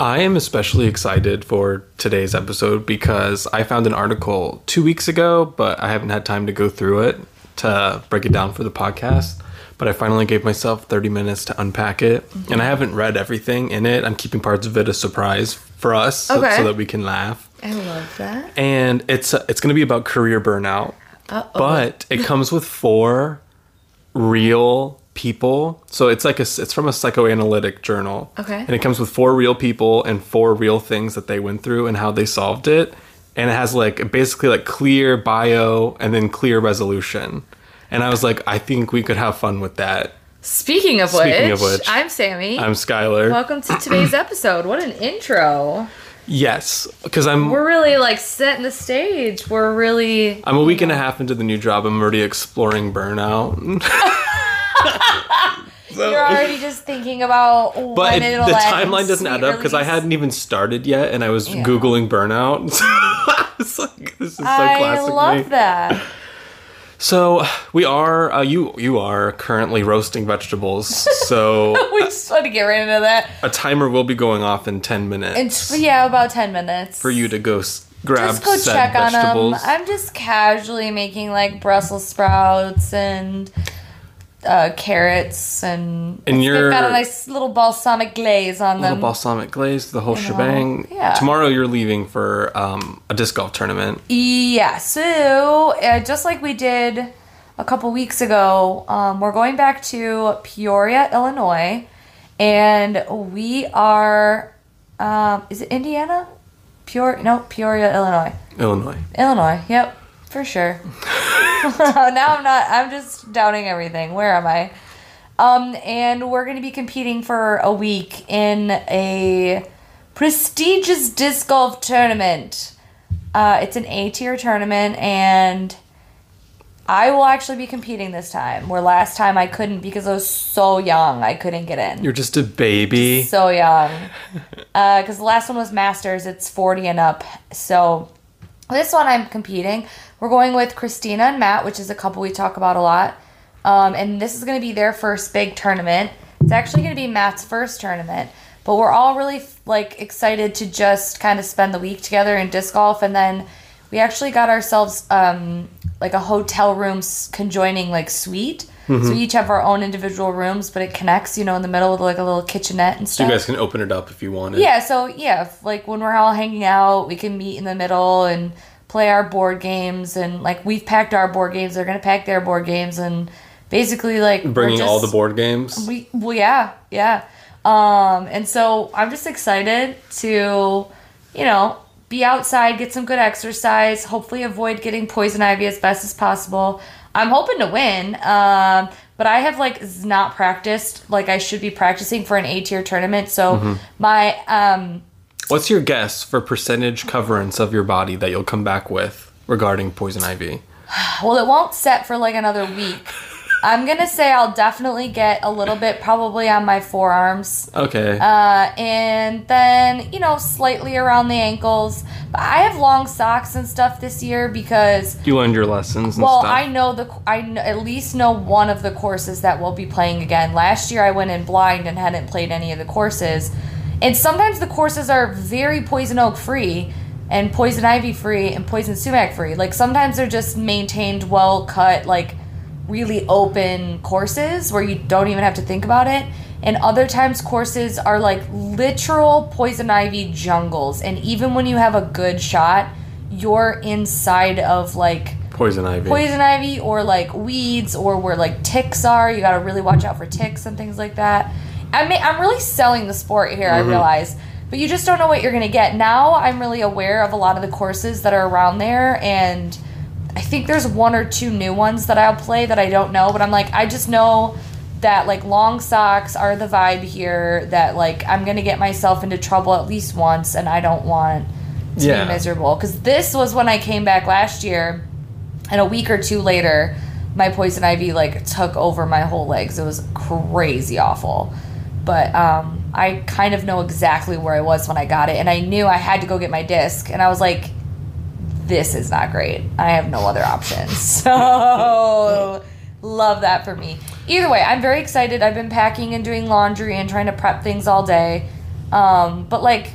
I am especially excited for today's episode because I found an article two weeks ago, but I haven't had time to go through it to break it down for the podcast. But I finally gave myself 30 minutes to unpack it. And I haven't read everything in it. I'm keeping parts of it a surprise for us so, Okay. so that we can laugh. I love that. And it's uh, it's going to be about career burnout. Uh-oh. But it comes with four real people. So it's like a it's from a psychoanalytic journal. Okay. And it comes with four real people and four real things that they went through and how they solved it. And it has like basically like clear bio and then clear resolution. And I was like, I think we could have fun with that. Speaking of, Speaking which, of which, I'm Sammy. I'm Skylar. Welcome to today's episode. What an intro. yes, because I'm We're really like setting the stage. We're really I'm a week and a half into the new job. I'm already exploring burnout. So- You're already just thinking about But when it, it'll the end, timeline doesn't add up because I release. hadn't even started yet, and I was Yeah. googling burnout. So I was like, "This is so I classic love me." that. So we are, uh, you you are currently roasting vegetables. So we just want to get right into that. a timer will be going off in ten minutes yeah, about ten minutes for you to go s- grab Just go said check on them. vegetables. I'm just casually making like Brussels sprouts and uh, carrots and, And it's- you're- got a nice little balsamic glaze on them. Little balsamic glaze, the whole shebang. yeah. Tomorrow you're leaving for um, a disc golf tournament. Yeah, so uh, just like we did a couple weeks ago, um, we're going back to Peoria, Illinois, and we are. Um, is it Indiana? Peoria? No, Peoria, Illinois. Illinois. Illinois. Yep, for sure. now I'm not. I'm just doubting everything. Where am I? Um, and we're going to be competing for a week in a prestigious disc golf tournament. Uh, it's an A tier tournament, and I will actually be competing this time. Where last time I couldn't because I was so young, I couldn't get in. You're just a baby. So young. Because the last one was Masters, it's 40 and up. So this one I'm competing. We're going with Christina and Matt, which is a couple we talk about a lot. Um, and this is going to be their first big tournament. It's actually going to be Matt's first tournament. But we're all really like excited to just kind of spend the week together in disc golf. And then we actually got ourselves um, like a hotel room conjoining like suite. So we each have our own individual rooms, but it connects, you know, in the middle with like a little kitchenette and So stuff. you guys can open it up if you want. Yeah, so yeah, if, like when we're all hanging out, we can meet in the middle and play our board games and like we've packed our board games, they're gonna pack their board games and basically like Bringing all the board games. We well yeah yeah, um and so I'm just excited to, you know, be outside, get some good exercise, hopefully avoid getting poison ivy as best as possible. I'm hoping to win, um, but I have like not practiced like I should be practicing for an A tier tournament. So Mm-hmm. my um, What's your guess for percentage coverance of your body that you'll come back with regarding poison ivy? well, it won't set for like another week. I'm gonna say I'll definitely get a little bit, probably on my forearms, Okay. uh, and then you know slightly around the ankles. But I have long socks and stuff this year because you learned your lessons and Well, stuff. I know the I at least know one of the courses that we'll be playing again. Last year I went in blind and hadn't played any of the courses. And sometimes the courses are very poison oak free and poison ivy free and poison sumac free. Like sometimes they're just maintained well cut like really open courses where you don't even have to think about it. And other times courses are like literal poison ivy jungles and even when you have a good shot, you're inside of like poison ivy. poison ivy or like weeds or where like ticks are. You got to really watch out for ticks and things like that. I mean, I'm really selling the sport here. I mm-hmm. realize, but you just don't know what you're gonna get. Now I'm really aware of a lot of the courses that are around there, and I think there's one or two new ones that I'll play that I don't know. But I'm like, I just know that like long socks are the vibe here. That like I'm gonna get myself into trouble at least once, and I don't want to Yeah. be miserable. Because this was when I came back last year and a week or two later my poison ivy like took over my whole legs it was crazy awful but um, i kind of know exactly where i was when i got it and i knew i had to go get my disc and i was like this is not great i have no other options so love that for me either way i'm very excited i've been packing and doing laundry and trying to prep things all day um, but like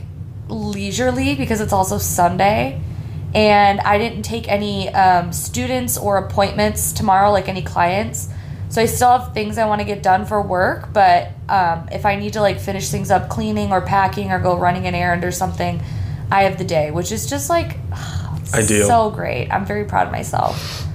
leisurely because it's also Sunday. And I didn't take any um, students or appointments tomorrow, like any clients. So I still have things I want to get done for work, but um, if I need to like finish things up, cleaning or packing or go running an errand or something, I have the day, which is just like Ideal. so great. I'm very proud of myself.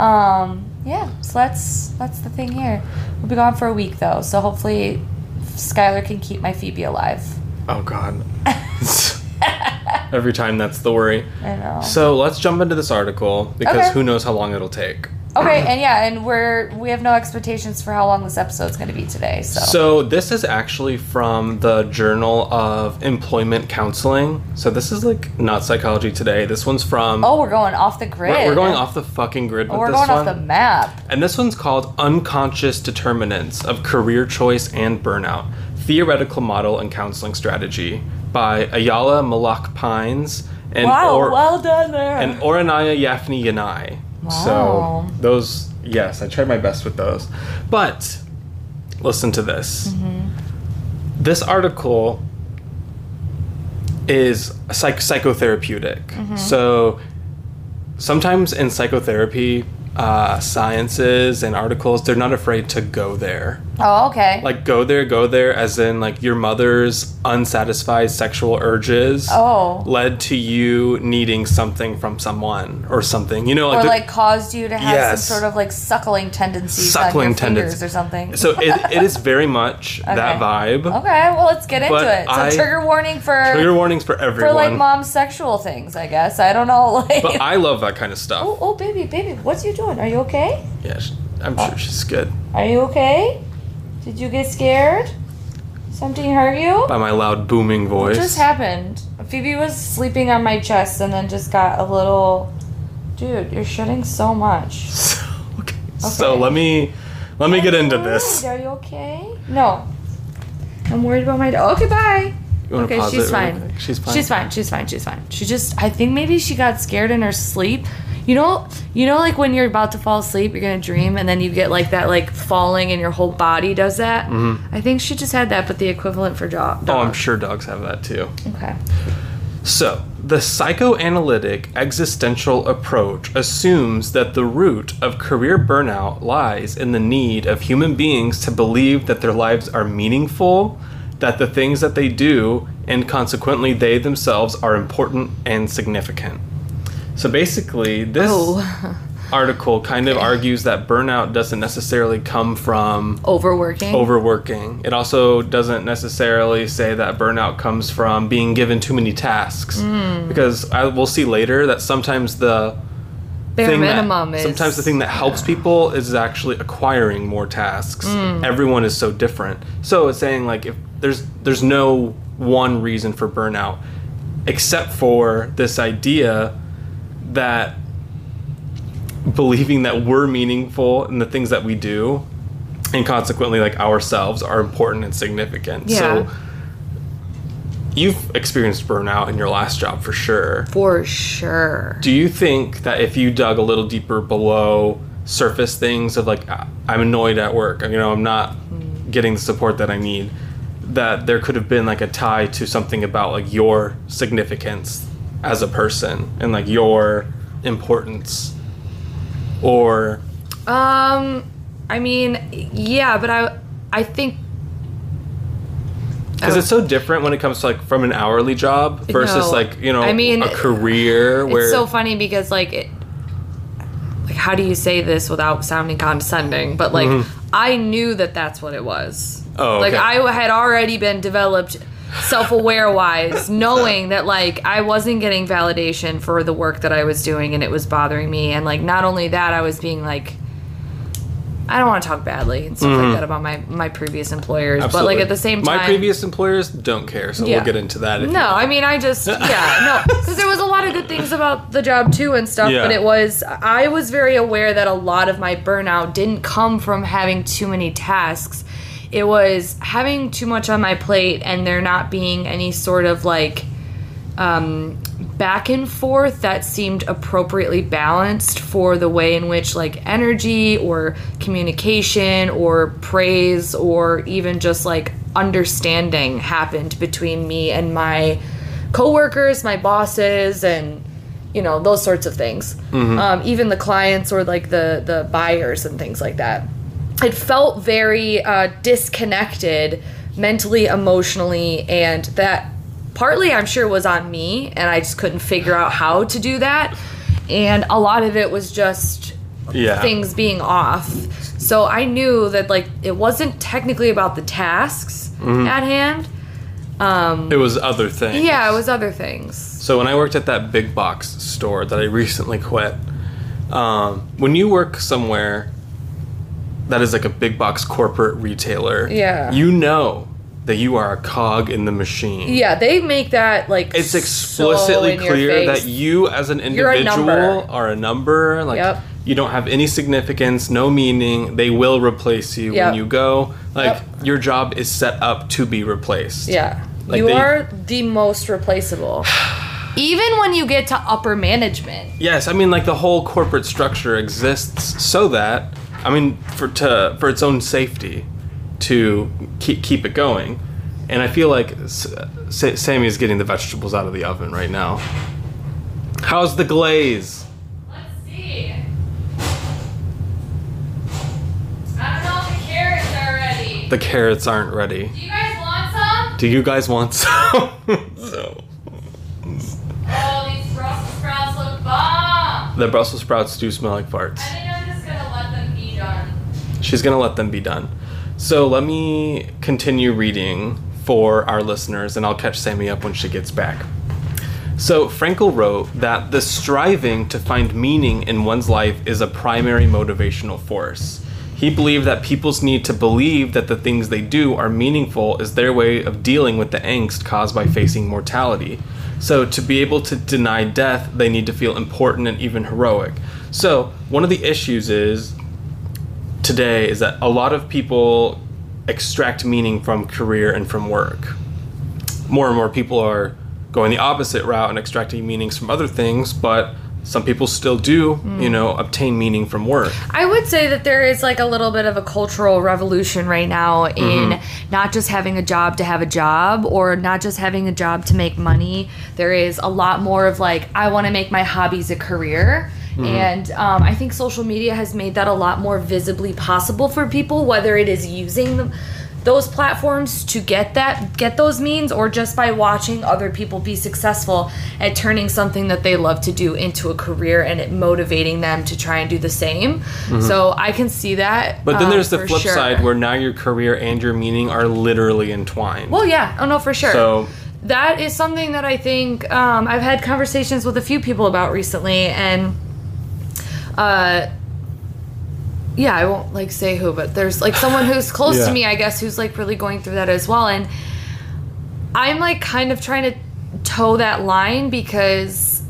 Um, yeah, so that's that's the thing here. We'll be gone for a week though, so hopefully Skylar can keep my Phoebe alive. Oh God. Every time that's the worry. I know. So let's jump into this article because Okay. who knows how long it'll take. Okay, and yeah, and we're we have no expectations for how long this episode's going to be today. So, So this is actually from the Journal of Employment Counseling. So this is like not psychology today. This one's from. oh, we're going off the grid. we're, we're going off the fucking grid oh, with Oh, we're going one. off the map. And this one's called Unconscious Determinants of Career Choice and Burnout Theoretical Model and Counseling Strategy by Ayala Malach Pines and, wow, or, well done there. and Oranaya Yafni Yanai. Wow. So those, yes, I tried my best with those. But listen to this. Mm-hmm. This article is psych- psychotherapeutic. Mm-hmm. So sometimes in psychotherapy, uh, sciences and articles, they're not afraid to go there. Oh, okay. Like, go there, go there, as in, like, your mother's unsatisfied sexual urges oh, led to you needing something from someone or something. You know, like, or the- like caused you to have Yes. some sort of like suckling tendencies Suckling tendencies. or something. so it, it is very much that vibe. okay, well let's get into it. So I- trigger warning for Trigger warnings for everyone for like mom's sexual things, I guess. I don't know. Like, but I love that kind of stuff. oh, oh, baby, baby, what's you doing? Are you okay? Yeah, sh- I'm sure oh. she's good. Are you okay? Did you get scared? Something hurt you? By my loud booming voice. What just happened? Phoebe was sleeping on my chest and then just got a little. Dude, you're shitting so much. okay. So let me let me get into this. Are you okay? No. I'm worried about my dog. Okay, bye. Okay, she's really fine. quick? She's fine. She's fine. She's fine. She's fine. She just I think maybe she got scared in her sleep. You know, you know like when you're about to fall asleep, you're going to dream and then you get like that like falling and your whole body does that. Mm-hmm. I think she just had that but the equivalent for dog. Oh, I'm sure dogs have that too. Okay. So, the psychoanalytic existential approach assumes that the root of career burnout lies in the need of human beings to believe that their lives are meaningful, that the things that they do, and consequently they themselves are important and significant. So basically, this Oh. article kind of argues that burnout doesn't necessarily come from Overworking. overworking. It also doesn't necessarily say that burnout comes from being given too many tasks. Hmm. Because I will see later that sometimes the Bare thing minimum that, is sometimes the thing that helps people is actually acquiring more tasks. Hmm. Everyone is so different. So it's saying like if there's there's no one reason for burnout except for this idea that believing that we're meaningful in the things that we do and consequently like ourselves are important and significant. Yeah. So you've experienced burnout in your last job for sure. for sure. Do you think that if you dug a little deeper below surface things of like "Ah, I'm annoyed at work, you know, I'm not getting the support that I need, that there could have been like a tie to something about like your significance as a person and like your importance or Um, I mean, yeah, but I, I think because it's so different when it comes to like from an hourly job versus No. like you know I mean, a career where it's so funny because like, it, like how do you say this without sounding condescending? But like, I knew that that's what it was. Mm-hmm. Oh, like okay. I had already been developed self-aware wise knowing that like i wasn't getting validation for the work that i was doing and it was bothering me and like not only that i was being like i don't want to talk badly and stuff like that about my my previous employers but like Mm-hmm. At the same time my previous employers don't care so Yeah. we'll get into that no, I mean, I just yeah, no, because there was a lot of good things about the job too and stuff. Yeah. But it was I was very aware that a lot of my burnout didn't come from having too many tasks. It was having too much on my plate and there not being any sort of like um, back and forth that seemed appropriately balanced for the way in which like energy or communication or praise or even just like understanding happened between me and my coworkers, my bosses, and you know those sorts of things. Um, even the clients or like the the buyers and things like that. It felt very uh, disconnected mentally, emotionally, and that partly I'm sure was on me, and I just couldn't figure out how to do that. And a lot of it was just Yeah. things being off. So I knew that like it wasn't technically about the tasks at hand. Um, It was other things. yeah, it was other things. So when I worked at that big box store that I recently quit, um, when you work somewhere that is like a big box corporate retailer, Yeah. you know that you are a cog in the machine. Yeah, they make that like It's so explicitly in your clear face. that you, as an You're a individual, are a number. Like Yep. you don't have any significance, no meaning. They will replace you Yep. when you go. Like Yep. your job is set up to be replaced. Yeah. Like you they- are the most replaceable. Even when you get to upper management. Yes, I mean like the whole corporate structure exists so that I mean for to for its own safety to keep keep it going. And I feel like S- Sa- Sammy is getting the vegetables out of the oven right now. How's the glaze? Let's see. I don't know if the carrots are ready. The carrots aren't ready. Do you guys want some? Do you guys want some? so, Oh, these Brussels sprouts look bomb. the Brussels sprouts do smell like farts. I think I'm just gonna let them be She's gonna let them be done. So let me continue reading for our listeners, and I'll catch Sammy up when she gets back. So Frankl wrote that the striving to find meaning in one's life is a primary motivational force. He believed that people's need to believe that the things they do are meaningful is their way of dealing with the angst caused by facing mortality. So to be able to deny death, they need to feel important and even heroic. So one of the issues is today is that a lot of people extract meaning from career and from work. More and more people are going the opposite route and extracting meanings from other things, but some people still do, you know, obtain meaning from work. I would say that there is like a little bit of a cultural revolution right now in Mm-hmm. not just having a job to have a job or not just having a job to make money. There is a lot more of like, I want to make my hobbies a career. Mm-hmm. And um, I think social media has made that a lot more visibly possible for people, whether it is using them, those platforms to get that get those means or just by watching other people be successful at turning something that they love to do into a career and it motivating them to try and do the same so i can see that Mm-hmm. But then um, there's the flip sure. side where now your career and your meaning are literally entwined. well yeah oh no for sure So- that is something that i think um, i've had conversations with a few people about recently and uh yeah, I won't like say who, but there's like someone who's close Yeah. to me, I guess, who's like really going through that as well. And I'm like kind of trying to toe that line because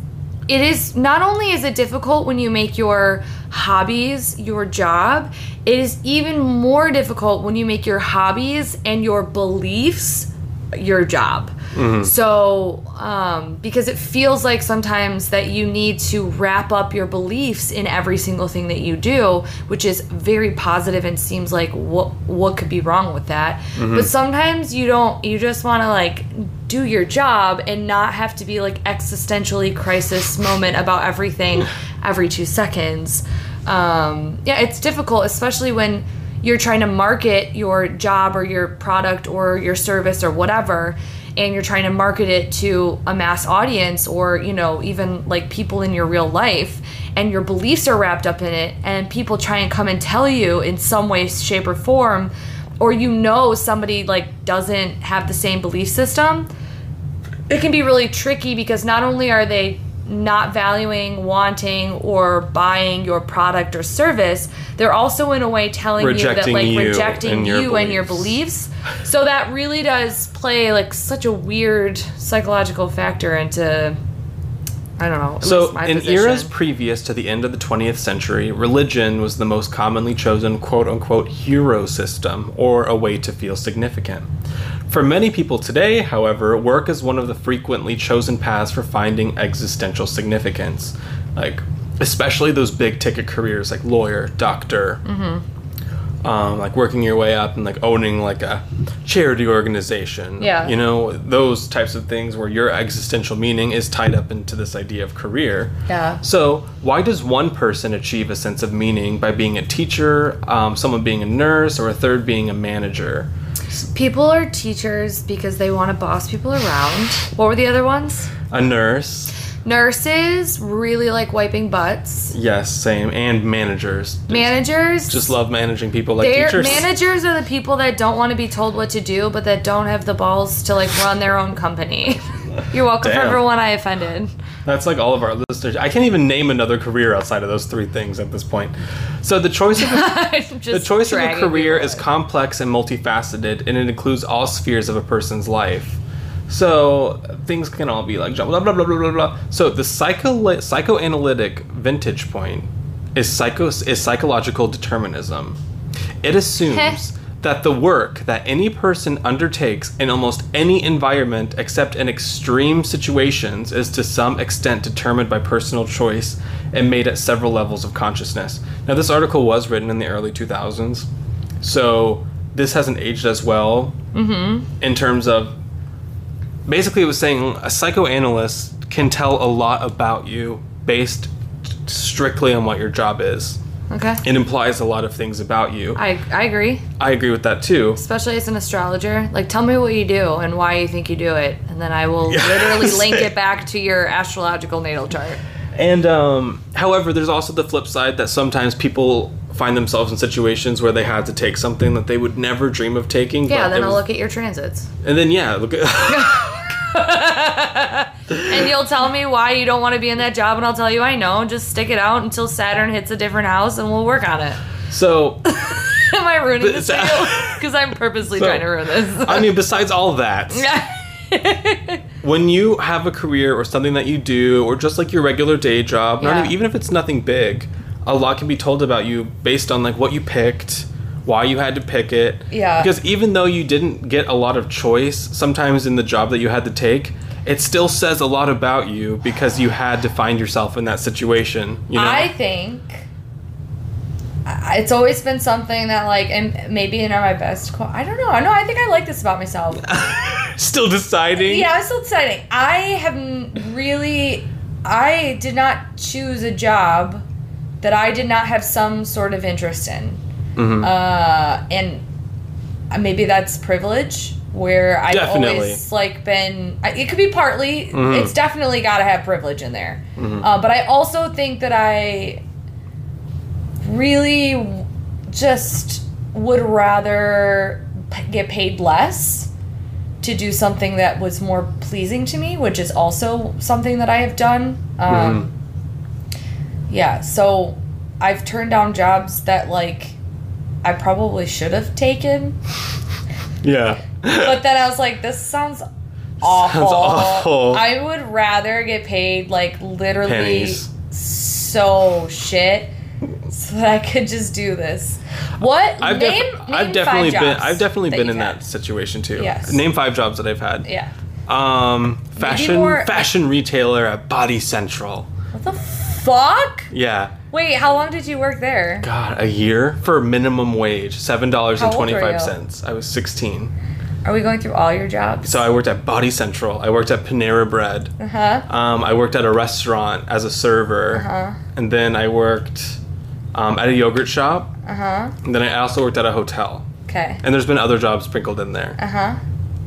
it is not only is it difficult when you make your hobbies your job, it is even more difficult when you make your hobbies and your beliefs your job. So, um, because it feels like sometimes that you need to wrap up your beliefs in every single thing that you do, which is very positive and seems like what what could be wrong with that. But sometimes you don't. You just want to like do your job and not have to be like existentially crisis moment about everything every two seconds. Um, yeah, it's difficult, especially when you're trying to market your job or your product or your service or whatever and you're trying to market it to a mass audience or you know even like people in your real life and your beliefs are wrapped up in it and people try and come and tell you in some way shape or form or you know somebody like doesn't have the same belief system it can be really tricky because not only are they not valuing, wanting, or buying your product or service, they're also in a way telling Rejecting you that like you rejecting and you and your beliefs. So that really does play like such a weird psychological factor into I don't know. So, my in position. eras previous to the end of the 20th century, religion was the most commonly chosen quote unquote hero system, or a way to feel significant. For many people today, however, work is one of the frequently chosen paths for finding existential significance. Like, especially those big ticket careers like lawyer, doctor. Mm-hmm. Um, like working your way up and like owning like a charity organization. Yeah. You know, those types of things where your existential meaning is tied up into this idea of career. Yeah. So, why does one person achieve a sense of meaning by being a teacher, um, someone being a nurse, or a third being a manager? People are teachers because they want to boss people around. What were the other ones? A nurse, Nurses really like wiping butts. yes, same, and managers. Managers Just love managing people like teachers. managers are the people that don't want to be told what to do, but that don't have the balls to like run their own company. You're welcome for everyone I offended. That's like all of our listeners. I can't even name another career outside of those three things at this point. So the choice of a, the choice of a career is complex and multifaceted, and it includes all spheres of a person's life. So things can all be like blah blah blah blah blah blah. So the psycho psychoanalytic vintage point is psycho is psychological determinism. It assumes that the work that any person undertakes in almost any environment except in extreme situations is to some extent determined by personal choice and made at several levels of consciousness. Now, this article was written in the early 2000s, so this hasn't aged as well mm-hmm. in terms of basically it was saying a psychoanalyst can tell a lot about you based strictly on what your job is. Okay. It implies a lot of things about you. I, I agree. I agree with that too. Especially as an astrologer. Like, tell me what you do and why you think you do it. And then I will literally link it back to your astrological natal chart. And um, however, there's also the flip side that sometimes people find themselves in situations where they had to take something that they would never dream of taking. Yeah, then I'll was- look at your transits. And then yeah, look at And you'll tell me why you don't want to be in that job, and I'll tell you I know. Just stick it out until Saturn hits a different house, and we'll work on it. so. Am I ruining this Because I'm purposely So- trying to ruin this. I mean, besides all that, when you have a career or something that you do, or just like your regular day job, not Yeah. even, even if it's nothing big, a lot can be told about you based on like what you picked, why you had to pick it. Yeah. Because even though you didn't get a lot of choice, sometimes in the job that you had to take, it still says a lot about you because you had to find yourself in that situation. You know. I think it's always been something that like, and maybe in my best. I don't know. I know. I think I like this about myself. still deciding. Yeah, I'm still deciding. I have really, I did not choose a job that I did not have some sort of interest in. Mhm. Uh, and uh, maybe that's privilege where I've Definitely. always like been. It could be partly. Mhm. It's definitely got to have privilege in there. Mhm. Uh, but I also think that I really just would rather p- get paid less to do something that was more pleasing to me, which is also something that I have done. Um, Yeah, so I've turned down jobs that like I probably should have taken, Yeah. but then I was like, this sounds awful. awful. I would rather get paid like literally Pennies. so shit so that I could just do this. What I've, name, def- name I've definitely five been I've definitely been in had. that situation too. Yes. Name five jobs that I've had. Yeah. Um, fashion more- fashion retailer at Body Central. What the fuck? Yeah. Wait, how long did you work there? God, a year for minimum wage, seven dollars and How old were twenty five. I was sixteen. Are we going through all your jobs? So I worked at Body Central. I worked at Panera Bread. Uh huh. Um, I worked at a restaurant as a server, Uh-huh. and then I worked um, at a yogurt shop. Uh huh. And then I also worked at a hotel. Okay. And there's been other jobs sprinkled in there. Uh huh.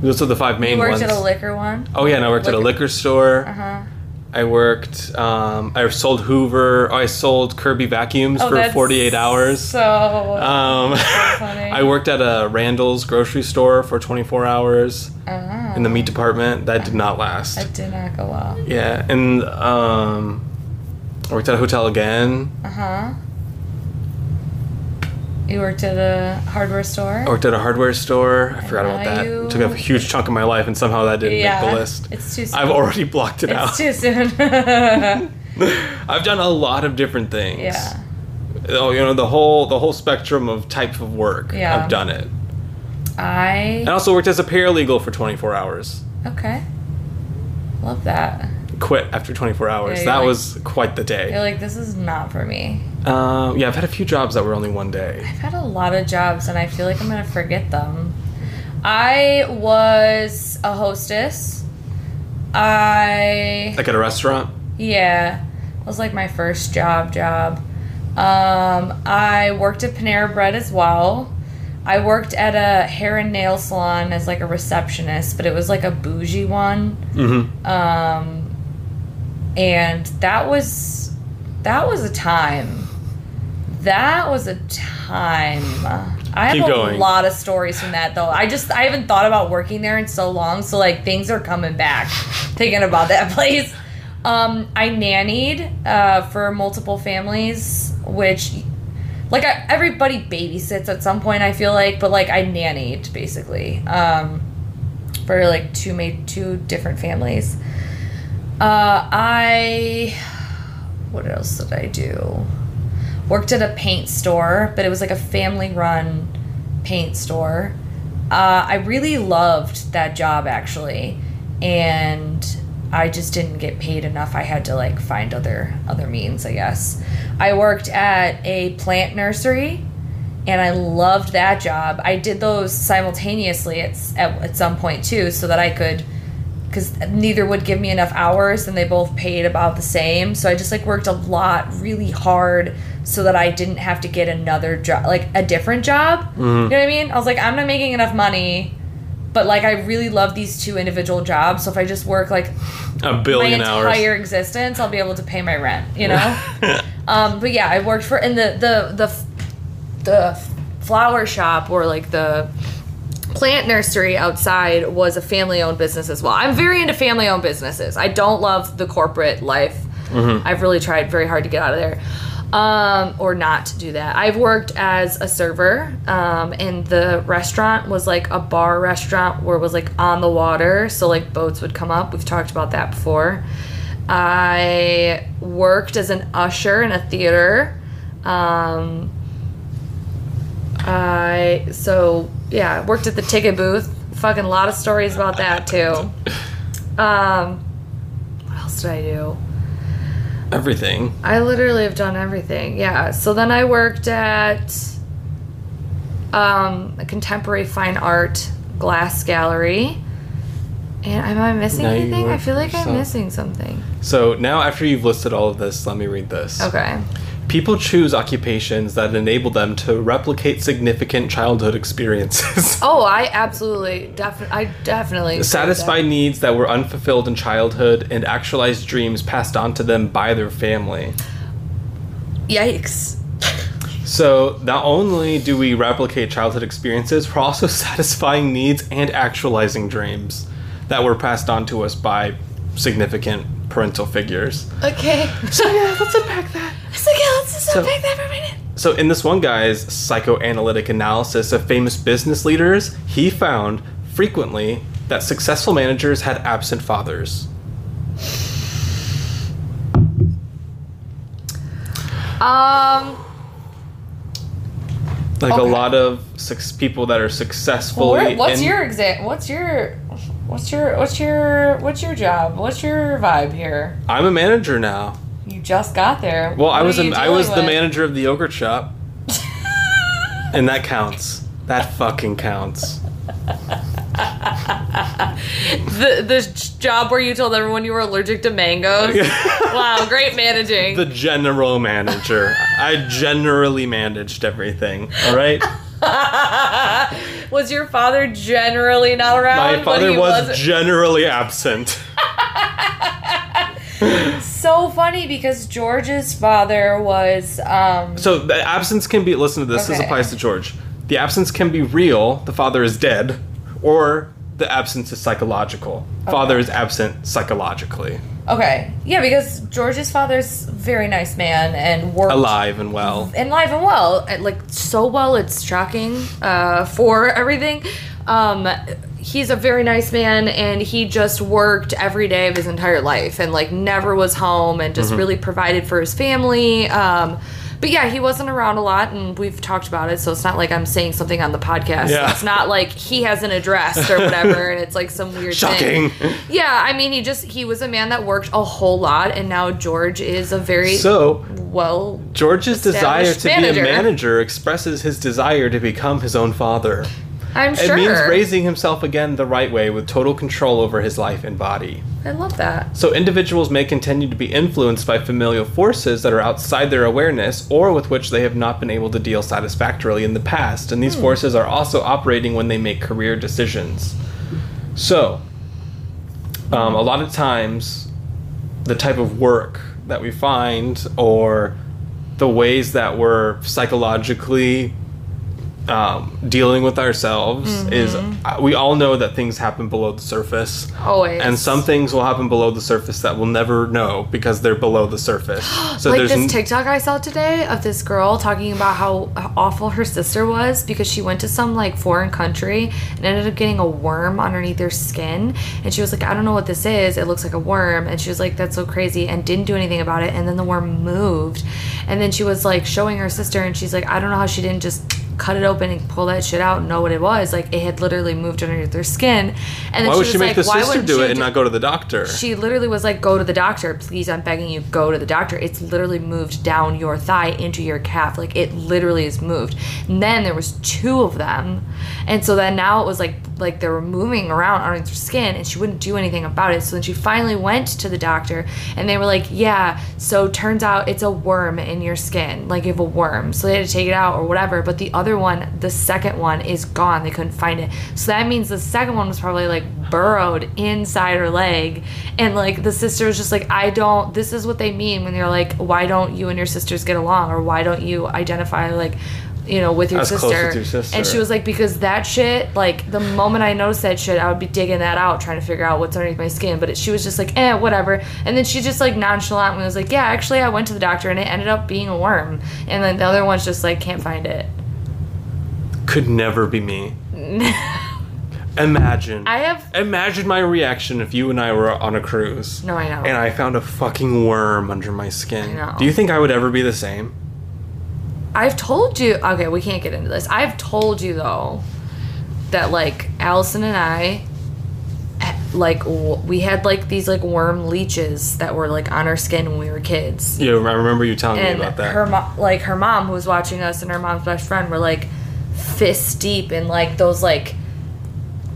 Those are the five main You worked ones. at a liquor one. oh yeah, and I worked at a Liquor- liquor store. Uh huh. I worked. Um, I sold Hoover. I sold Kirby vacuums Oh, for that's 48 hours. So. Um. I worked at a Randall's grocery store for 24 hours uh-huh. in the meat department. That did not last. That did not go well. Yeah, and um, I worked at a hotel again. Uh huh. You worked at a hardware store. I worked at a hardware store. I forgot about that. you- It took up a huge chunk of my life, and somehow that didn't yeah. make the list. It's too soon. I've already blocked it It's out. too soon. I've done a lot of different things. yeah. Oh, you know the whole the whole spectrum of type of work. Yeah. I've done it. I. I also worked as a paralegal for 24 hours. Okay. Love that. Quit after 24 hours. you're that like- was quite the day. You're like, this is not for me. Um, yeah, I've had a few jobs that were only one day. I've had a lot of jobs and I feel like I'm gonna forget them. I was a hostess. I Like at a restaurant. yeah, it was like my first job job. Um, I worked at Panera Bread as well. I worked at a hair and nail salon as like a receptionist, but it was like a bougie one. Mm-hmm. Um, and that was that was a time. That was a time. I have Keep a going. lot of stories from that though. I just I haven't thought about working there in so long, so like things are coming back. Thinking about that place. Um, I nannied uh, for multiple families, which like I, everybody babysits at some point. I feel like, but like I nannied basically um, for like two made two different families. Uh, I what else did I do? Worked at a paint store, but it was like a family run paint store. Uh, I really loved that job actually, and I just didn't get paid enough. I had to like find other other means, I guess. I worked at a plant nursery, and I loved that job. I did those simultaneously at at, at some point too, so that I could because neither would give me enough hours and they both paid about the same. So i just like worked a lot really hard so that i didn't have to get another job like a different job. You know what i mean? I was like i'm not making enough money but like i really love these two individual jobs so if i just work like A billion my entire hours. existence i'll be able to pay my rent you know? Um but yeah i worked for in the the the the flower shop or like the plant nursery outside was a family owned business as well. I'm very into family owned businesses. I don't love the corporate life. I've really tried very hard to get out of there. Um, or not to do that. I've worked as a server, um, and the restaurant was like a bar restaurant where it was like on the water, so like boats would come up. We've talked about that before. I worked as an usher in a theater. Um, I so yeah, worked at the ticket booth. Fucking lot of stories about that too. Um, what else did I do? Everything. I literally have done everything. Yeah. So then I worked at um, a contemporary fine art glass gallery. And am I missing Now anything? I feel like I'm missing something. So now, after you've listed all of this, let me read this. Okay. People choose occupations that enable them to replicate significant childhood experiences. Oh, I absolutely, definitely, I definitely Satisfy that. needs that were unfulfilled in childhood and actualize dreams passed on to them by their family. Yikes. So, not only do we replicate childhood experiences, we're also satisfying needs and actualizing dreams that were passed on to us by significant parental figures. Okay. So, yeah, let's unpack that. It's like, yeah, let's just So- unpack that for a minute. So, in this one guy's psychoanalytic analysis of famous business leaders, he found frequently that successful managers had absent fathers. Um, Like Okay. a lot of six people that are successfully. where, what's in- your exact? What's your? What's your? What's your? What's your job? What's your vibe here? I'm a manager now. You just got there. Well, I was I was dealing the manager of the yogurt shop, and that counts. That fucking counts. the the job where you told everyone you were allergic to mangoes. wow, great managing. The general manager. I generally managed everything. All right. was your father generally not around? My father was wasn't? generally absent. so funny because George's father was um So the absence can be. Listen to this. This applies to George. The absence can be real. The father is dead, or the absence is psychological. Father is absent psychologically, okay. Yeah, because George's father's very nice man and worked alive and well. and live and well, like so well. It's shocking uh, for everything. Um, he's a very nice man, and he just worked every day of his entire life, and like never was home, and just really provided for his family. Um, But yeah, he wasn't around a lot, and we've talked about it, so it's not like I'm saying something on the podcast. Yeah. It's not like he has an address or whatever, and it's like some weird Shocking. thing. Yeah, I mean, he just he was a man that worked a whole lot, and now George is a very So well. George's desire to Established be a manager. manager expresses his desire to become his own father. I'm It means raising himself again the right way with total control over his life and body. I love that. So individuals may continue to be influenced by familial forces that are outside their awareness or with which they have not been able to deal satisfactorily in the past, and these forces are also operating when they make career decisions. So, um, a lot of times, the type of work that we find or the ways that we're psychologically um, dealing with ourselves is uh, we all know that things happen below the surface. Always. And some things will happen below the surface that we'll never know because they're below the surface. So like there's this n- TikTok I saw today of this girl talking about how how awful her sister was because she went to some like foreign country and ended up getting a worm underneath her skin. And she was like, I don't know what this is. It looks like a worm. And she was like, that's so crazy and didn't do anything about it. And then the worm moved. And then she was like showing her sister and she's like, I don't know how she didn't just cut it open and pull that shit out and know what it was. Like it had literally moved underneath her skin. And then why she would was she make like, the why sister do it and not go to the doctor? she literally was like, "Go to the doctor, please. I'm begging you, go to the doctor." It's literally moved down your thigh into your calf, like it literally is moved. And then there was two of them, and so then now it was like like they were moving around underneath her skin, and she wouldn't do anything about it. So then she finally went to the doctor, and they were like, "Yeah, so turns out it's a worm in your skin, like you have a worm." So they had to take it out or whatever. But the other one, the second one, is gone. They couldn't find it. So that means the second one was probably like burrowed inside her leg and like the sister was just like i don't this is what they mean when they're like why don't you and your sisters get along or why don't you identify like you know with your, sister. with your sister. and she was like because that shit like the moment i noticed that shit i would be digging that out trying to figure out what's underneath my skin but it, she was just like eh whatever and then she just like nonchalantly was like yeah actually i went to the doctor and it ended up being a worm and then the other one's just like can't find it Could never be me. Imagine. i have Imagine my reaction if you and I were on a cruise. no i know And I found a fucking worm under my skin. Do you think I would ever be the same? I've told you. Okay, we can't get into this. I've told you though that like Allison and I, eh, like we had like these like worm leeches that were like on our skin when we were kids. Yeah, I remember you telling And me about that. her mom, like her mom, who was watching us, and her mom's best friend were like fist deep in like those like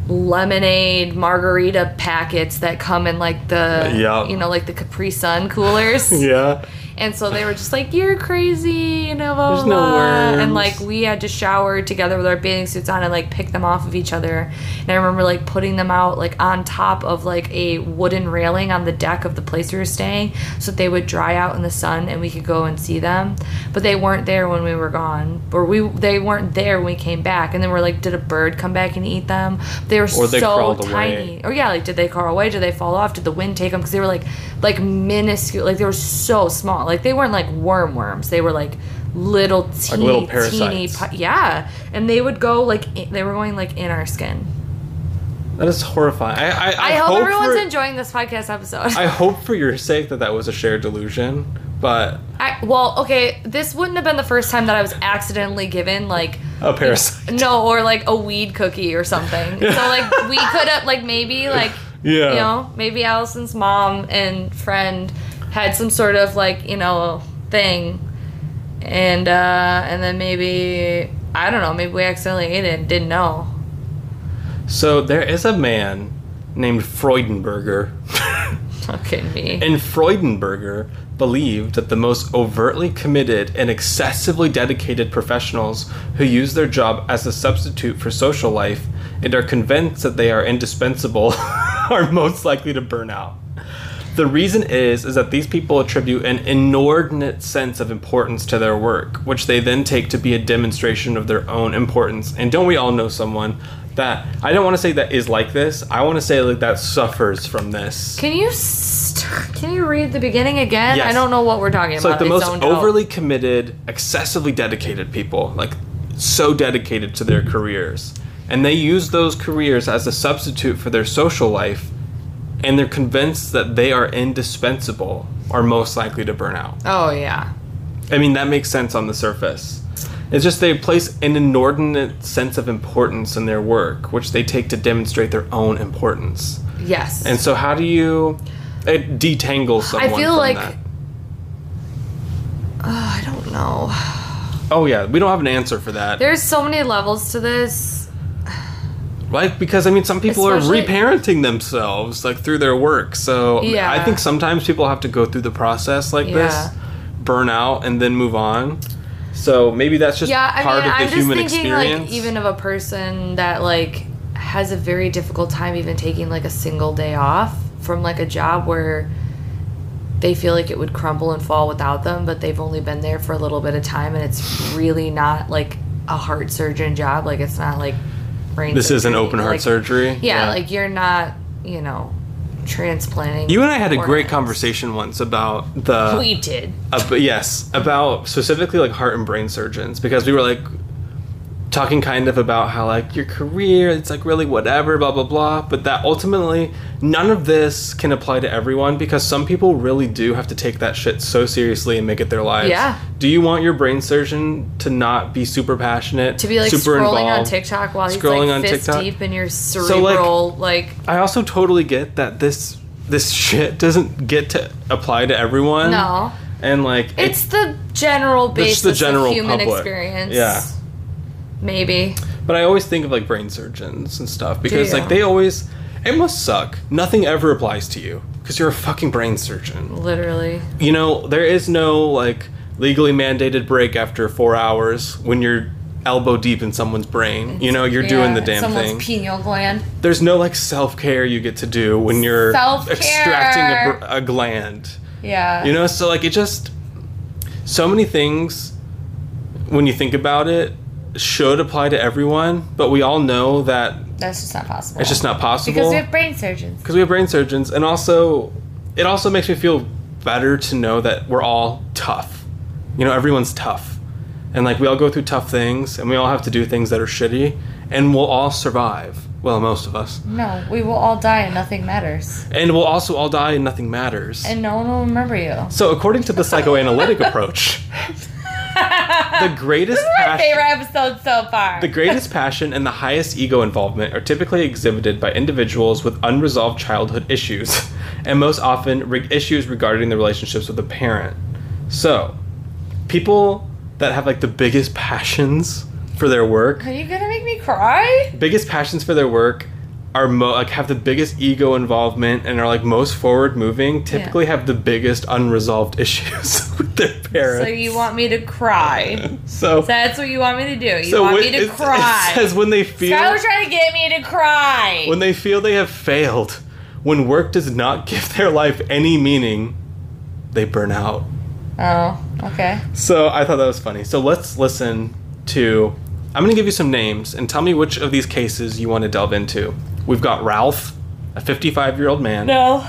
lemonade margarita packets that come in like the Yeah. you know like the Capri Sun coolers. yeah. And so they were just like, "You're crazy," you know, blah, There's blah, no worms. And like we had to shower together with our bathing suits on and like pick them off of each other. And I remember like putting them out like on top of like a wooden railing on the deck of the place we were staying, so that they would dry out in the sun and we could go and see them. But they weren't there when we were gone, or we they weren't there when we came back. And then we're like, did a bird come back and eat them? They were Or they so crawled away. tiny. Or yeah, like did they crawl away? Did they fall off? Did the wind take them? Because they were like like minuscule. Like they were so small. Like they weren't like worm worms. They were like little teeny little teeny. parasites. pi- Yeah, and they would go like i- they were going like in our skin. That is horrifying. I, I, I, I, hope, everyone's for, enjoying this podcast episode. I hope for your sake that that was a shared delusion, but I, well, okay, this wouldn't have been the first time that I was accidentally given like a parasite. no or like a weed cookie or something. so like we could have like maybe like Yeah. you know maybe Allison's mom and friend had some sort of like you know thing, and uh and then maybe I don't know maybe we accidentally ate it and didn't know. So there is a man named Freudenberger. Fucking me. And Freudenberger believed that the most overtly committed and excessively dedicated professionals who use their job as a substitute for social life and are convinced that they are indispensable are most likely to burn out. The reason is is that these people attribute an inordinate sense of importance to their work, which they then take to be a demonstration of their own importance. And don't we all know someone that I don't want to say that is like this. I want to say like that suffers from this. Can you st- can you read the beginning again? Yes. I don't know what we're talking about. It's like the most zoned out. overly committed, excessively dedicated people, like so dedicated to their careers. And they use those careers as a substitute for their social life, and they're convinced that they are indispensable or most likely to burn out. Oh yeah. I mean, that makes sense on the surface. It's just they place an inordinate sense of importance in their work, which they take to demonstrate their own importance. Yes. And so, how do you it detangle someone? I feel like. that? Oh, I don't know. Oh yeah, we don't have an answer for that. There's so many levels to this. Like because I mean, some people Especially- are reparenting themselves like through their work. So Yeah. I think sometimes people have to go through the process like Yeah. this, burn out, and then move on. So maybe that's just Yeah, I part mean, of the I'm just human thinking experience. like even of a person that like has a very difficult time even taking like a single day off from like a job where they feel like it would crumble and fall without them, but they've only been there for a little bit of time and it's really not like a heart surgeon job. Like it's not like brain this is an open heart Like, surgery. Yeah, like you're not, you know, transplanting. you and I had a great conversation once about the We did. Uh, yes, about specifically like heart and brain surgeons because we were like talking kind of about how like your career it's like really whatever blah blah blah but that ultimately none of this can apply to everyone because some people really do have to take that shit so seriously and make it their lives Yeah. do you want your brain surgeon to not be super passionate To be like super scrolling on? TikTok while he's scrolling like on fist TikTok? deep in your like, cerebral like i also totally get that this this shit doesn't get to apply to everyone no. and like it- It's the general It's basis the general of human public. experience. Yeah. Maybe. But I always think of like brain surgeons and stuff because like they always it must suck. Nothing ever applies to you because you're a fucking brain surgeon. Literally. You know, there is no like legally mandated break after 4 hours when you're elbow deep in someone's brain. You know, you're doing the Yeah, damn someone's thing. pineal gland. There's no like self-care you get to do when you're Self-care. extracting a, a gland. Yeah. You know, so like it just so many things when you think about it should apply to everyone, but we all know that That's just not possible. it's just not possible because we have brain surgeons. because we have brain surgeons, and also it also makes me feel better to know that we're all tough. You know, everyone's tough, and like we all go through tough things, and we all have to do things that are shitty, and we'll all survive. Well, most of us, No, we will all die and nothing matters. and we'll also all die, and nothing matters. And no one will remember you. so, according to the psychoanalytic approach, the greatest My passion. favorite episode so far. The greatest passion and the highest ego involvement are typically exhibited by individuals with unresolved childhood issues, and most often re- issues regarding the relationships with a parent. So, people that have like the biggest passions for their work, Are you gonna make me cry? biggest passions for their work are mo- like have the biggest ego involvement and are like most forward moving typically have the biggest unresolved issues with their parents. So you want me to cry? so That's what you want me to do. You so want when- me to it- cry? It says when they feel Skylar's trying to get me to cry. when they feel they have failed, when work does not give their life any meaning, they burn out. oh, okay. So I thought that was funny. So let's listen to. I'm going to give you some names and tell me which of these cases you want to delve into. We've got Ralph, a 55 year old man. No.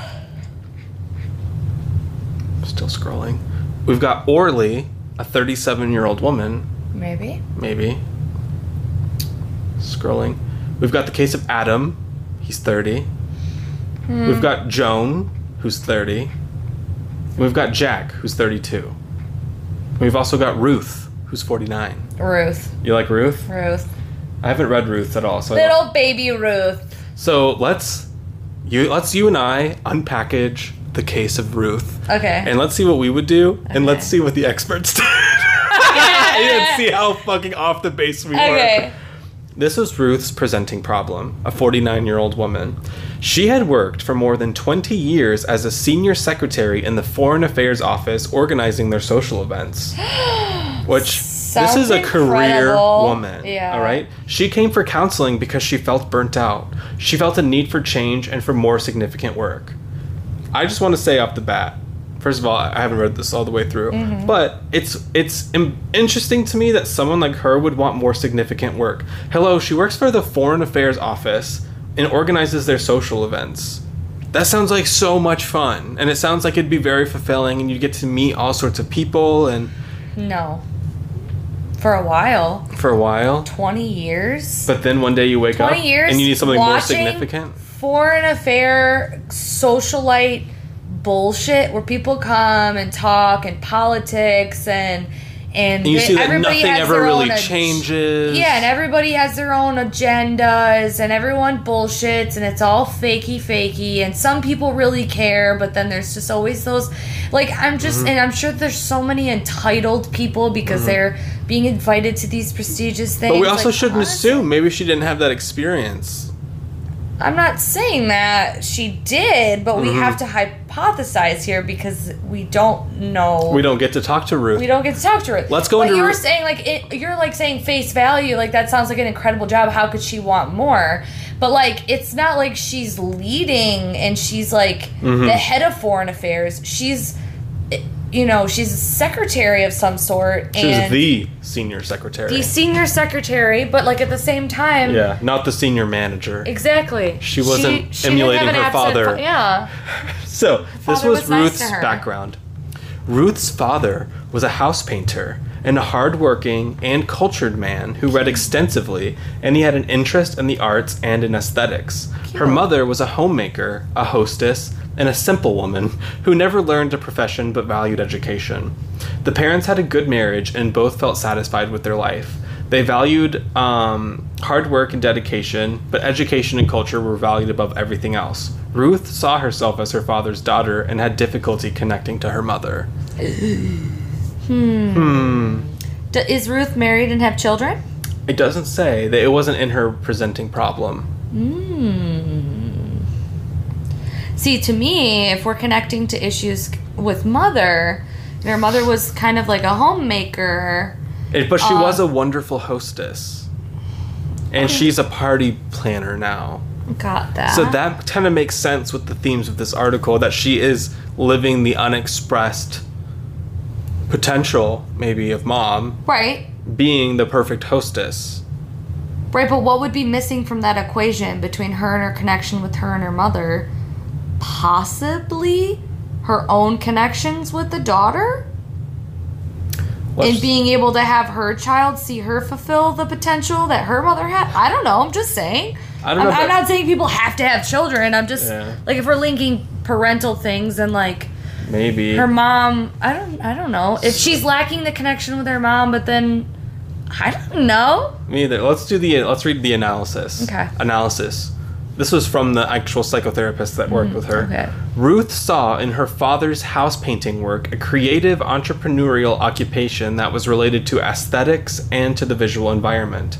Still scrolling. We've got Orly, a 37 year old woman, Maybe. maybe. Scrolling. We've got the case of Adam, he's 30. Hmm. We've got Joan, who's 30. We've got Jack, who's 32. We've also got Ruth, who's 49. Ruth. You like Ruth? Ruth. I haven't read Ruth at all, so Little baby Ruth. So let's you let's you and I unpackage the case of Ruth, Okay. and let's see what we would do, and let's see what the experts did, and see how fucking off the base we were. okay. This was Ruth's presenting problem, a 49 year old woman. She had worked for more than 20 years as a senior secretary in the Foreign Affairs Office organizing their social events. Which, this is a career incredible. woman. Yeah. All right? She came for counseling because she felt burnt out. She felt a need for change and for more significant work. I just want to say off the bat, first of all, I haven't read this all the way through, Mm-hmm. but it's it's Im- interesting to me that someone like her would want more significant work. Hello, she works for the Foreign Affairs Office and organizes their social events. That sounds like so much fun, and it sounds like it'd be very fulfilling, and you'd get to meet all sorts of people, and No. For a while. for a while. 20 years. But then one day you wake up 20 years and you need something more significant. Foreign affair socialite bullshit where people come and talk and politics and and, And you they- see that everybody nothing ever really ag- changes. Yeah, and everybody has their own agendas, and everyone bullshits, and it's all fakey, fakey. And some people really care, but then there's just always those, like I'm just, Mm-hmm. and I'm sure there's so many entitled people because they're being invited to these prestigious things. But we also like, shouldn't assume. Maybe she didn't have that experience. I'm not saying that she did, but Mm-hmm. we have to hypothesize here because we don't know. We don't get to talk to Ruth. We don't get to talk to her. Let's go But into you were re- saying like it, you're like saying face value. Like that sounds like an incredible job. How could she want more? But like it's not like she's leading and she's like Mm-hmm. the head of foreign affairs. She's, you know, she's a secretary of some sort She was the senior secretary. the senior secretary. But like at the same time, yeah, not the senior manager. exactly. She wasn't didn't emulating her father. fa- yeah. So, this was, was Ruth's her. background. Ruth's father was a house painter and a hardworking and cultured man who read extensively, and he had an interest in the arts and in aesthetics. Her mother was a homemaker, a hostess, and a simple woman who never learned a profession but valued education. The parents had a good marriage and both felt satisfied with their life. They valued um, hard work and dedication, but education and culture were valued above everything else. Ruth saw herself as her father's daughter and had difficulty connecting to her mother. Hmm. D- is Ruth married and have children? It doesn't say that it wasn't in her presenting problem. See, to me, if we're connecting to issues with mother, her mother was kind of like a homemaker. It, but she Uh, was a wonderful hostess. And she's a party planner now. Got that. So that kind of makes sense with the themes of this article that she is living the unexpressed potential, maybe, of mom right, being the perfect hostess. right. But what would be missing from that equation between her and her connection with her and her mother? Possibly her own connections with the daughter, Let's- and being able to have her child see her fulfill the potential that her mother had. I don't know. I'm just saying. I don't know I'm, I'm not saying people have to have children. I'm just Yeah. like if we're linking parental things and like maybe. her mom i don't i don't know if she's lacking the connection with her mom but then i don't know Me either. Let's do the let's read the analysis. Okay. Analysis. This was from the actual psychotherapist that worked with her. Mm, okay. Ruth saw in her father's house painting work a creative entrepreneurial occupation that was related to aesthetics and to the visual environment.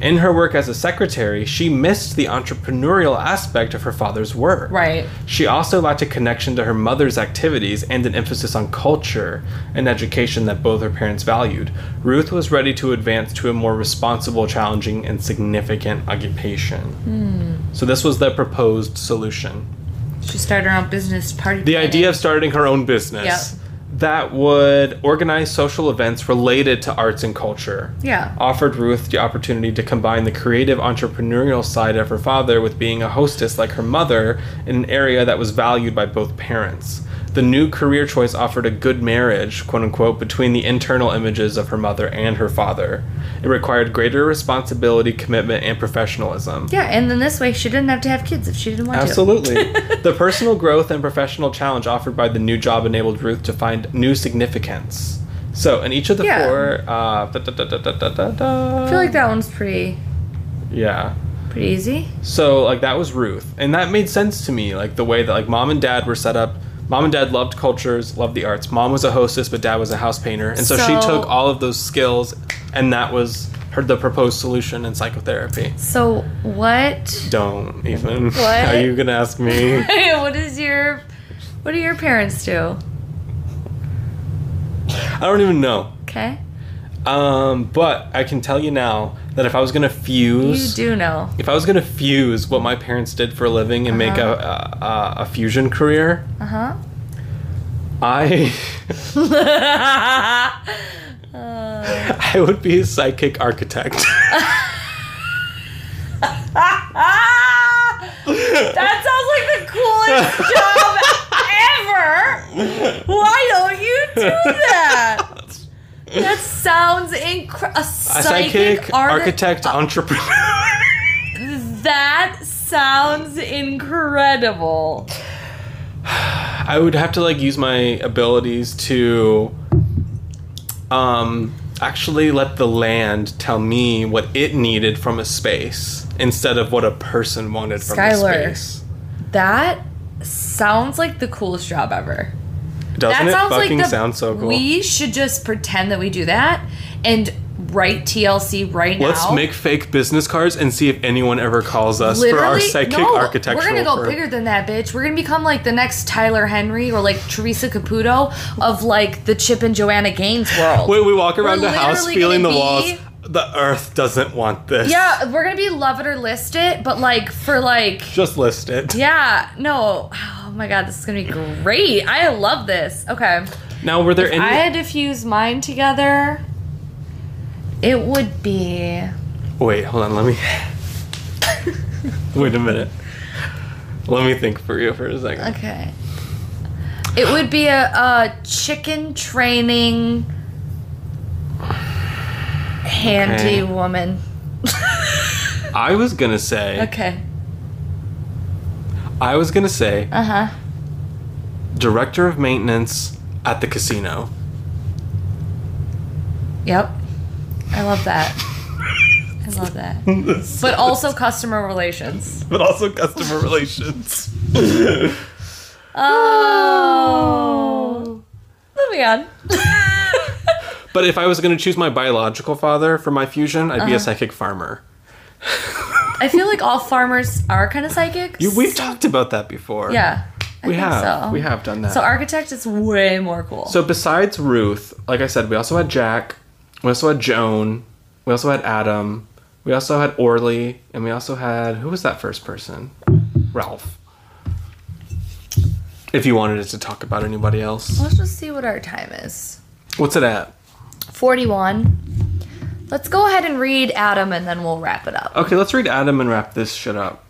In her work as a secretary, she missed the entrepreneurial aspect of her father's work. right She also lacked a connection to her mother's activities and an emphasis on culture and education that both her parents valued. Ruth was ready to advance to a more responsible, challenging, and significant occupation. Hmm. So, this was the proposed solution. she started her own business party The idea of starting her own business Yep. That would organize social events related to arts and culture yeah offered Ruth the opportunity to combine the creative entrepreneurial side of her father with being a hostess like her mother in an area that was valued by both parents. The new career choice offered a good marriage, quote unquote, between the internal images of her mother and her father. It required greater responsibility, commitment, and professionalism. yeah and then this way she didn't have to have kids if she didn't want to Absolutely. the personal growth and professional challenge offered by the new job enabled Ruth to find new significance. So, in each of the Yeah. four, uh, da, da, da, i feel like that one's pretty yeah. pretty easy So like that was Ruth, and that made sense to me. Like the way that like mom and dad were set up. Mom and dad loved cultures, loved the arts. Mom was a hostess, but dad was a house painter, and so, she took all of those skills, and that was her the proposed solution in psychotherapy. so what Don't even. What? Are you gonna ask me? what is your what do your parents do I don't even know. okay Um, but I can tell you now that if I was gonna fuse, you do know if I was gonna fuse what my parents did for a living and make a, a a fusion career, uh-huh I. uh, I would be a psychic architect. that sounds like the coolest job ever. Why don't you do that? That sounds incredible. A psychic, psychic, art- architect, entrepreneur. That sounds incredible. I would have to like use my abilities to um actually let the land tell me what it needed from a space instead of what a person wanted from Skylar. a space. That sounds like the coolest job ever. Doesn't that it sounds fucking like the, sound so cool? We should just pretend that we do that and write TLC right now. Let's make fake business cards and see if anyone ever calls us for our psychic no, architectural We're gonna go firm. bigger than that, bitch. We're gonna become like the next Tyler Henry or like Teresa Caputo of like the Chip and Joanna Gaines world. Wait, we walk around We're the house feeling the gonna walls. The earth doesn't want this. yeah, we're gonna be love it or list it, but like for like Just list it. yeah, no. Oh my god, this is gonna be great. I love this. Okay. Now, were there any? I had to fuse mine together. It would be Wait, hold on. Let me. Wait a minute. Let me think for you for a second. okay. It would be a, a chicken training handy Okay. woman. I was gonna say. Okay. I was gonna say Uh huh. director of maintenance at the casino. Yep. I love that. I love that. But also customer relations. but also customer relations. Oh. Moving on. But if I was gonna choose my biological father for my fusion, I'd be Uh-huh. a psychic farmer. I feel like all farmers are kind of psychics. You, we've talked about that before. Yeah. I we have. So. We have done that. So architect is way more cool. So besides Ruth, like I said, we also had Jack, we also had Joan, we also had Adam, we also had Orly, and we also had who was that first person? Ralph. If you wanted us to talk about anybody else, let's just see what our time is. what's it at? 41. Let's go ahead and read Adam and then we'll wrap it up. Okay, let's read Adam and wrap this shit up.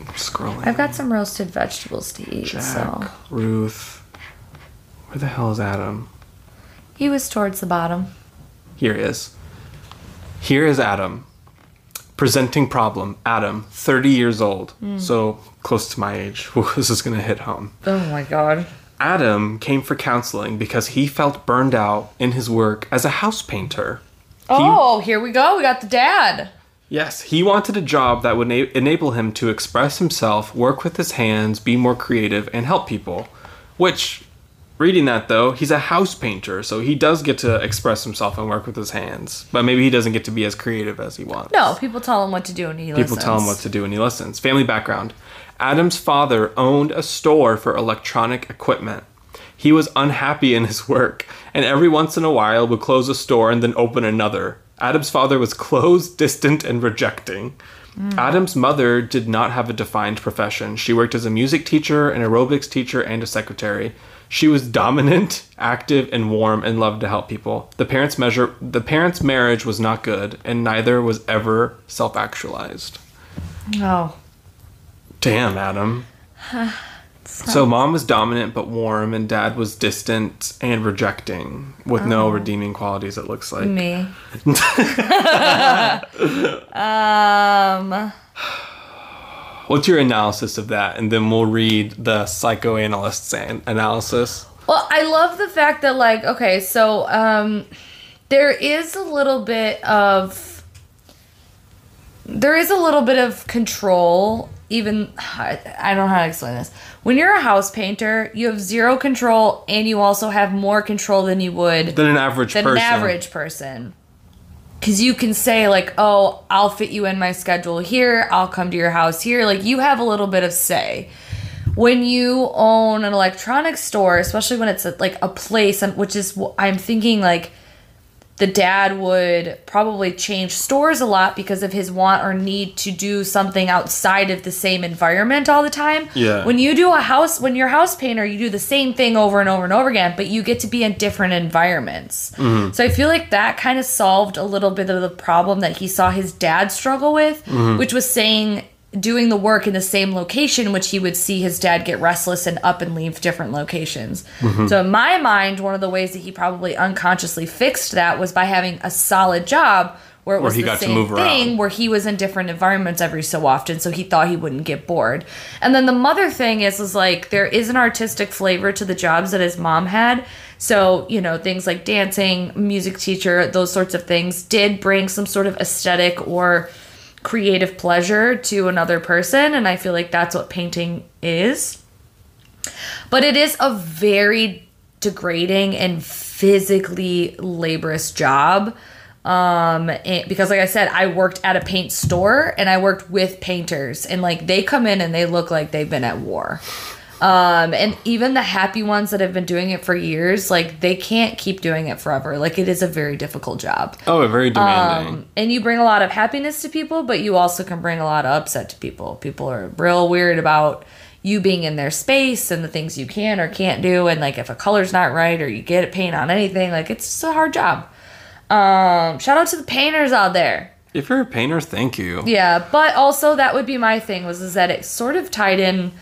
I'm scrolling. I've got some roasted vegetables to eat, Jack, so Ruth. Where the hell is Adam? he was towards the bottom. Here he is. Here is Adam. Presenting problem. Adam, 30 years old. Hmm. So close to my age. this is going to hit home. Oh my god. Adam came for counseling because he felt burned out in his work as a house painter. Oh, here we go. We got the dad. Yes, he wanted a job that would na- enable him to express himself, work with his hands, be more creative, and help people. Which, reading that though, he's a house painter, so he does get to express himself and work with his hands. But maybe he doesn't get to be as creative as he wants. No, people tell him what to do and he People listens. tell him what to do and he listens. Family background Adam's father owned a store for electronic equipment. He was unhappy in his work, and every once in a while would close a store and then open another. Adam's father was closed, distant, and rejecting. Hmm. Adam's mother did not have a defined profession. She worked as a music teacher, an aerobics teacher, and a secretary. She was dominant, active, and warm, and loved to help people. The parents' measure, the parents' marriage was not good, and neither was ever self-actualized. Oh. Damn, Adam. so mom was dominant but warm, and dad was distant and rejecting, with no redeeming qualities. It looks like. Me. um What's your analysis of that? And then we'll read the psychoanalyst's an- analysis. Well, I love the fact that like okay, so um there is a little bit of there is a little bit of control even I, don't know how to explain this. When you're a house painter, you have zero control and you also have more control than you would Than an average than person. an average person. Cause you can say like, "Oh, I'll fit you in my schedule here. I'll come to your house here." Like you have a little bit of say. When you own an electronics store, especially when it's like a place, and which is I'm thinking like the dad would probably change stores a lot because of his want or need to do something outside of the same environment all the time. Yeah. When you do a house, when you're a house painter, you do the same thing over and over and over again, but you get to be in different environments. Mm-hmm. So I feel like that kind of solved a little bit of the problem that he saw his dad struggle with, mm-hmm. which was saying doing the work in the same location, which he would see his dad get restless and up and leave different locations. Mm-hmm. So, in my mind, one of the ways that he probably unconsciously fixed that was by having a solid job where it Where was he the same thing around. where he was in different environments every so often so he thought he wouldn't get bored and then the mother thing is is like there is an artistic flavor to the jobs that his mom had so you know things like dancing music teacher those sorts of things did bring some sort of aesthetic or creative pleasure to another person and i feel like that's what painting is. But it is a very degrading and physically laborious job. Um and- because like i said i worked at a paint store and i worked with painters and like they come in and they look like they've been at war um and even the happy ones that have been doing it for years like they can't keep doing it forever like it is a very difficult job Oh, a very demanding. um, and you bring a lot of happiness to people, but you also can bring a lot of upset to people. People are real weird about you being in their space and the things you can or can't do. And like if a color's not right or you get a paint on anything, like it's just a hard job. Um, shout out to the painters out there. if you're a painter, thank you. Yeah, but also that would be my thing was is that it sort of tied in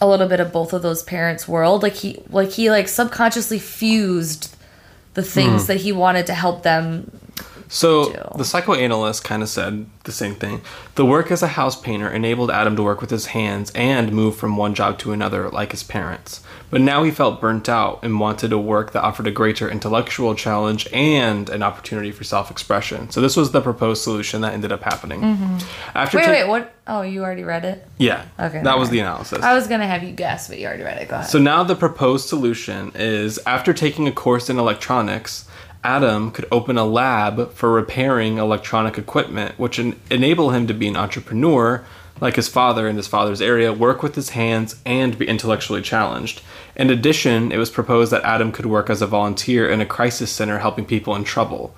a little bit of both of those parents' world. Like he like he like subconsciously fused the things mm. that he wanted to help them So do. the psychoanalyst kind of said the same thing. The work as a house painter enabled Adam to work with his hands and move from one job to another like his parents. But now he felt burnt out and wanted a work that offered a greater intellectual challenge and an opportunity for self-expression. So this was the proposed solution that ended up happening. Mm-hmm. After Wait, ta- wait, what? Oh, you already read it? yeah, Okay, that was alright. the analysis. I was gonna have you guess, but you already read it. Go ahead. So now the proposed solution is after taking a course in electronics, Adam could open a lab for repairing electronic equipment, which en- enable him to be an entrepreneur like his father in his father's area, work with his hands, and be intellectually challenged. In addition, it was proposed that Adam could work as a volunteer in a crisis center helping people in trouble.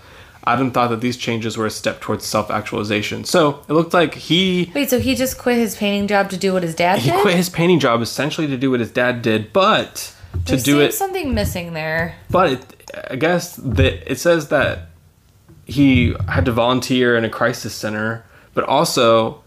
Adam thought that these changes were a step towards self actualization. So it looked like he Wait, so he just quit his painting job to do what his dad he did? quit his painting job essentially to do what his dad did, but to There do it something missing there. but it, I guess that it says that he had to volunteer in a crisis center, but also,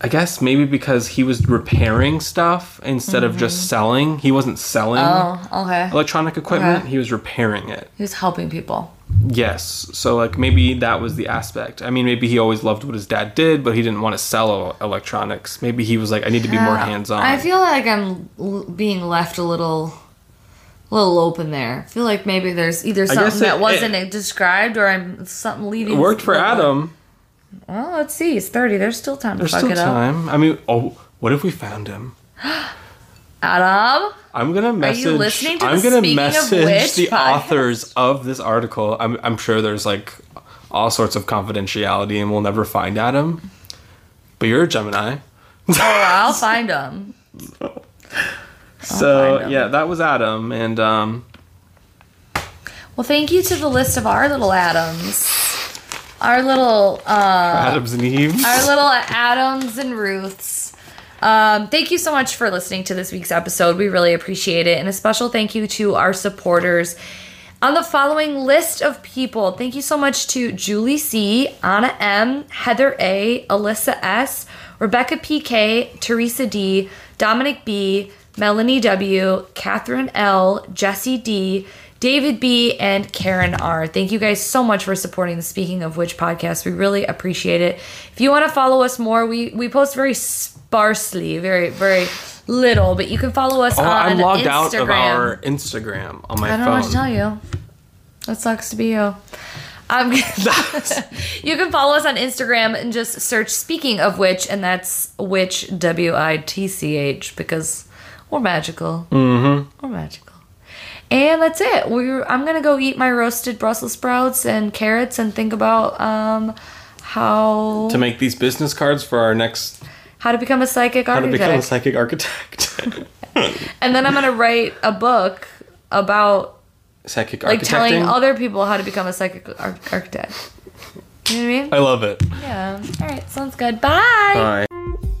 I guess maybe because he was repairing stuff instead of just mm-hmm. selling. He wasn't selling Oh, okay. electronic equipment. Okay. He was repairing it. He was helping people. Yes. So like maybe that was the aspect. I mean, maybe he always loved what his dad did, but he didn't want to sell electronics. Maybe he was like, I need to be more hands on. I feel like I'm l- being left a little, little open there. I feel like maybe there's either something it- that wasn't described or I'm something leaving. it worked for Adam. Well, let's see. He's 30. There's still time There's to fuck still it up. time. I mean, oh, what if we found him? Adam, I'm gonna message. listening to I'm the gonna Speaking of message Which the podcast? authors of this article. I'm, I'm sure there's like all sorts of confidentiality, and we'll never find Adam. But you're a Gemini, oh, I'll find him. so find yeah, that was Adam, and um, Well, thank you to the list of our little Adams. Our little uh Adams and Eve. our little Adams and Ruths. Um, thank you so much for listening to this week's episode. We really appreciate it. And a special thank you to our supporters on the following list of people. Thank you so much to Julie C, Anna M, Heather A, Alyssa S, Rebecca PK, Teresa D, Dominic B, Melanie W, Catherine L, Jesse D, David B, and Karen R. Thank you guys so much for supporting the Speaking of Witch podcast. We really appreciate it. If you want to follow us more, we, we post very sparsely, very, very little, but you can follow us Oh, on I'm logged Instagram. out of our Instagram on my phone. I don't phone. know what to tell you. That sucks to be you. Um, you can follow us on Instagram and just search "Speaking of Witch," and that's witch W I T C H because we're magical. Mm-hmm. We're magical. And that's it. We're I'm gonna go eat my roasted Brussels sprouts and carrots and think about um how to make these business cards for our next how to become a psychic architect. how to become a psychic architect. and then I'm gonna write a book about psychic like telling other people how to become a psychic ar- architect. You know what I mean? I love it. Yeah. All right. Sounds good. Bye. Bye.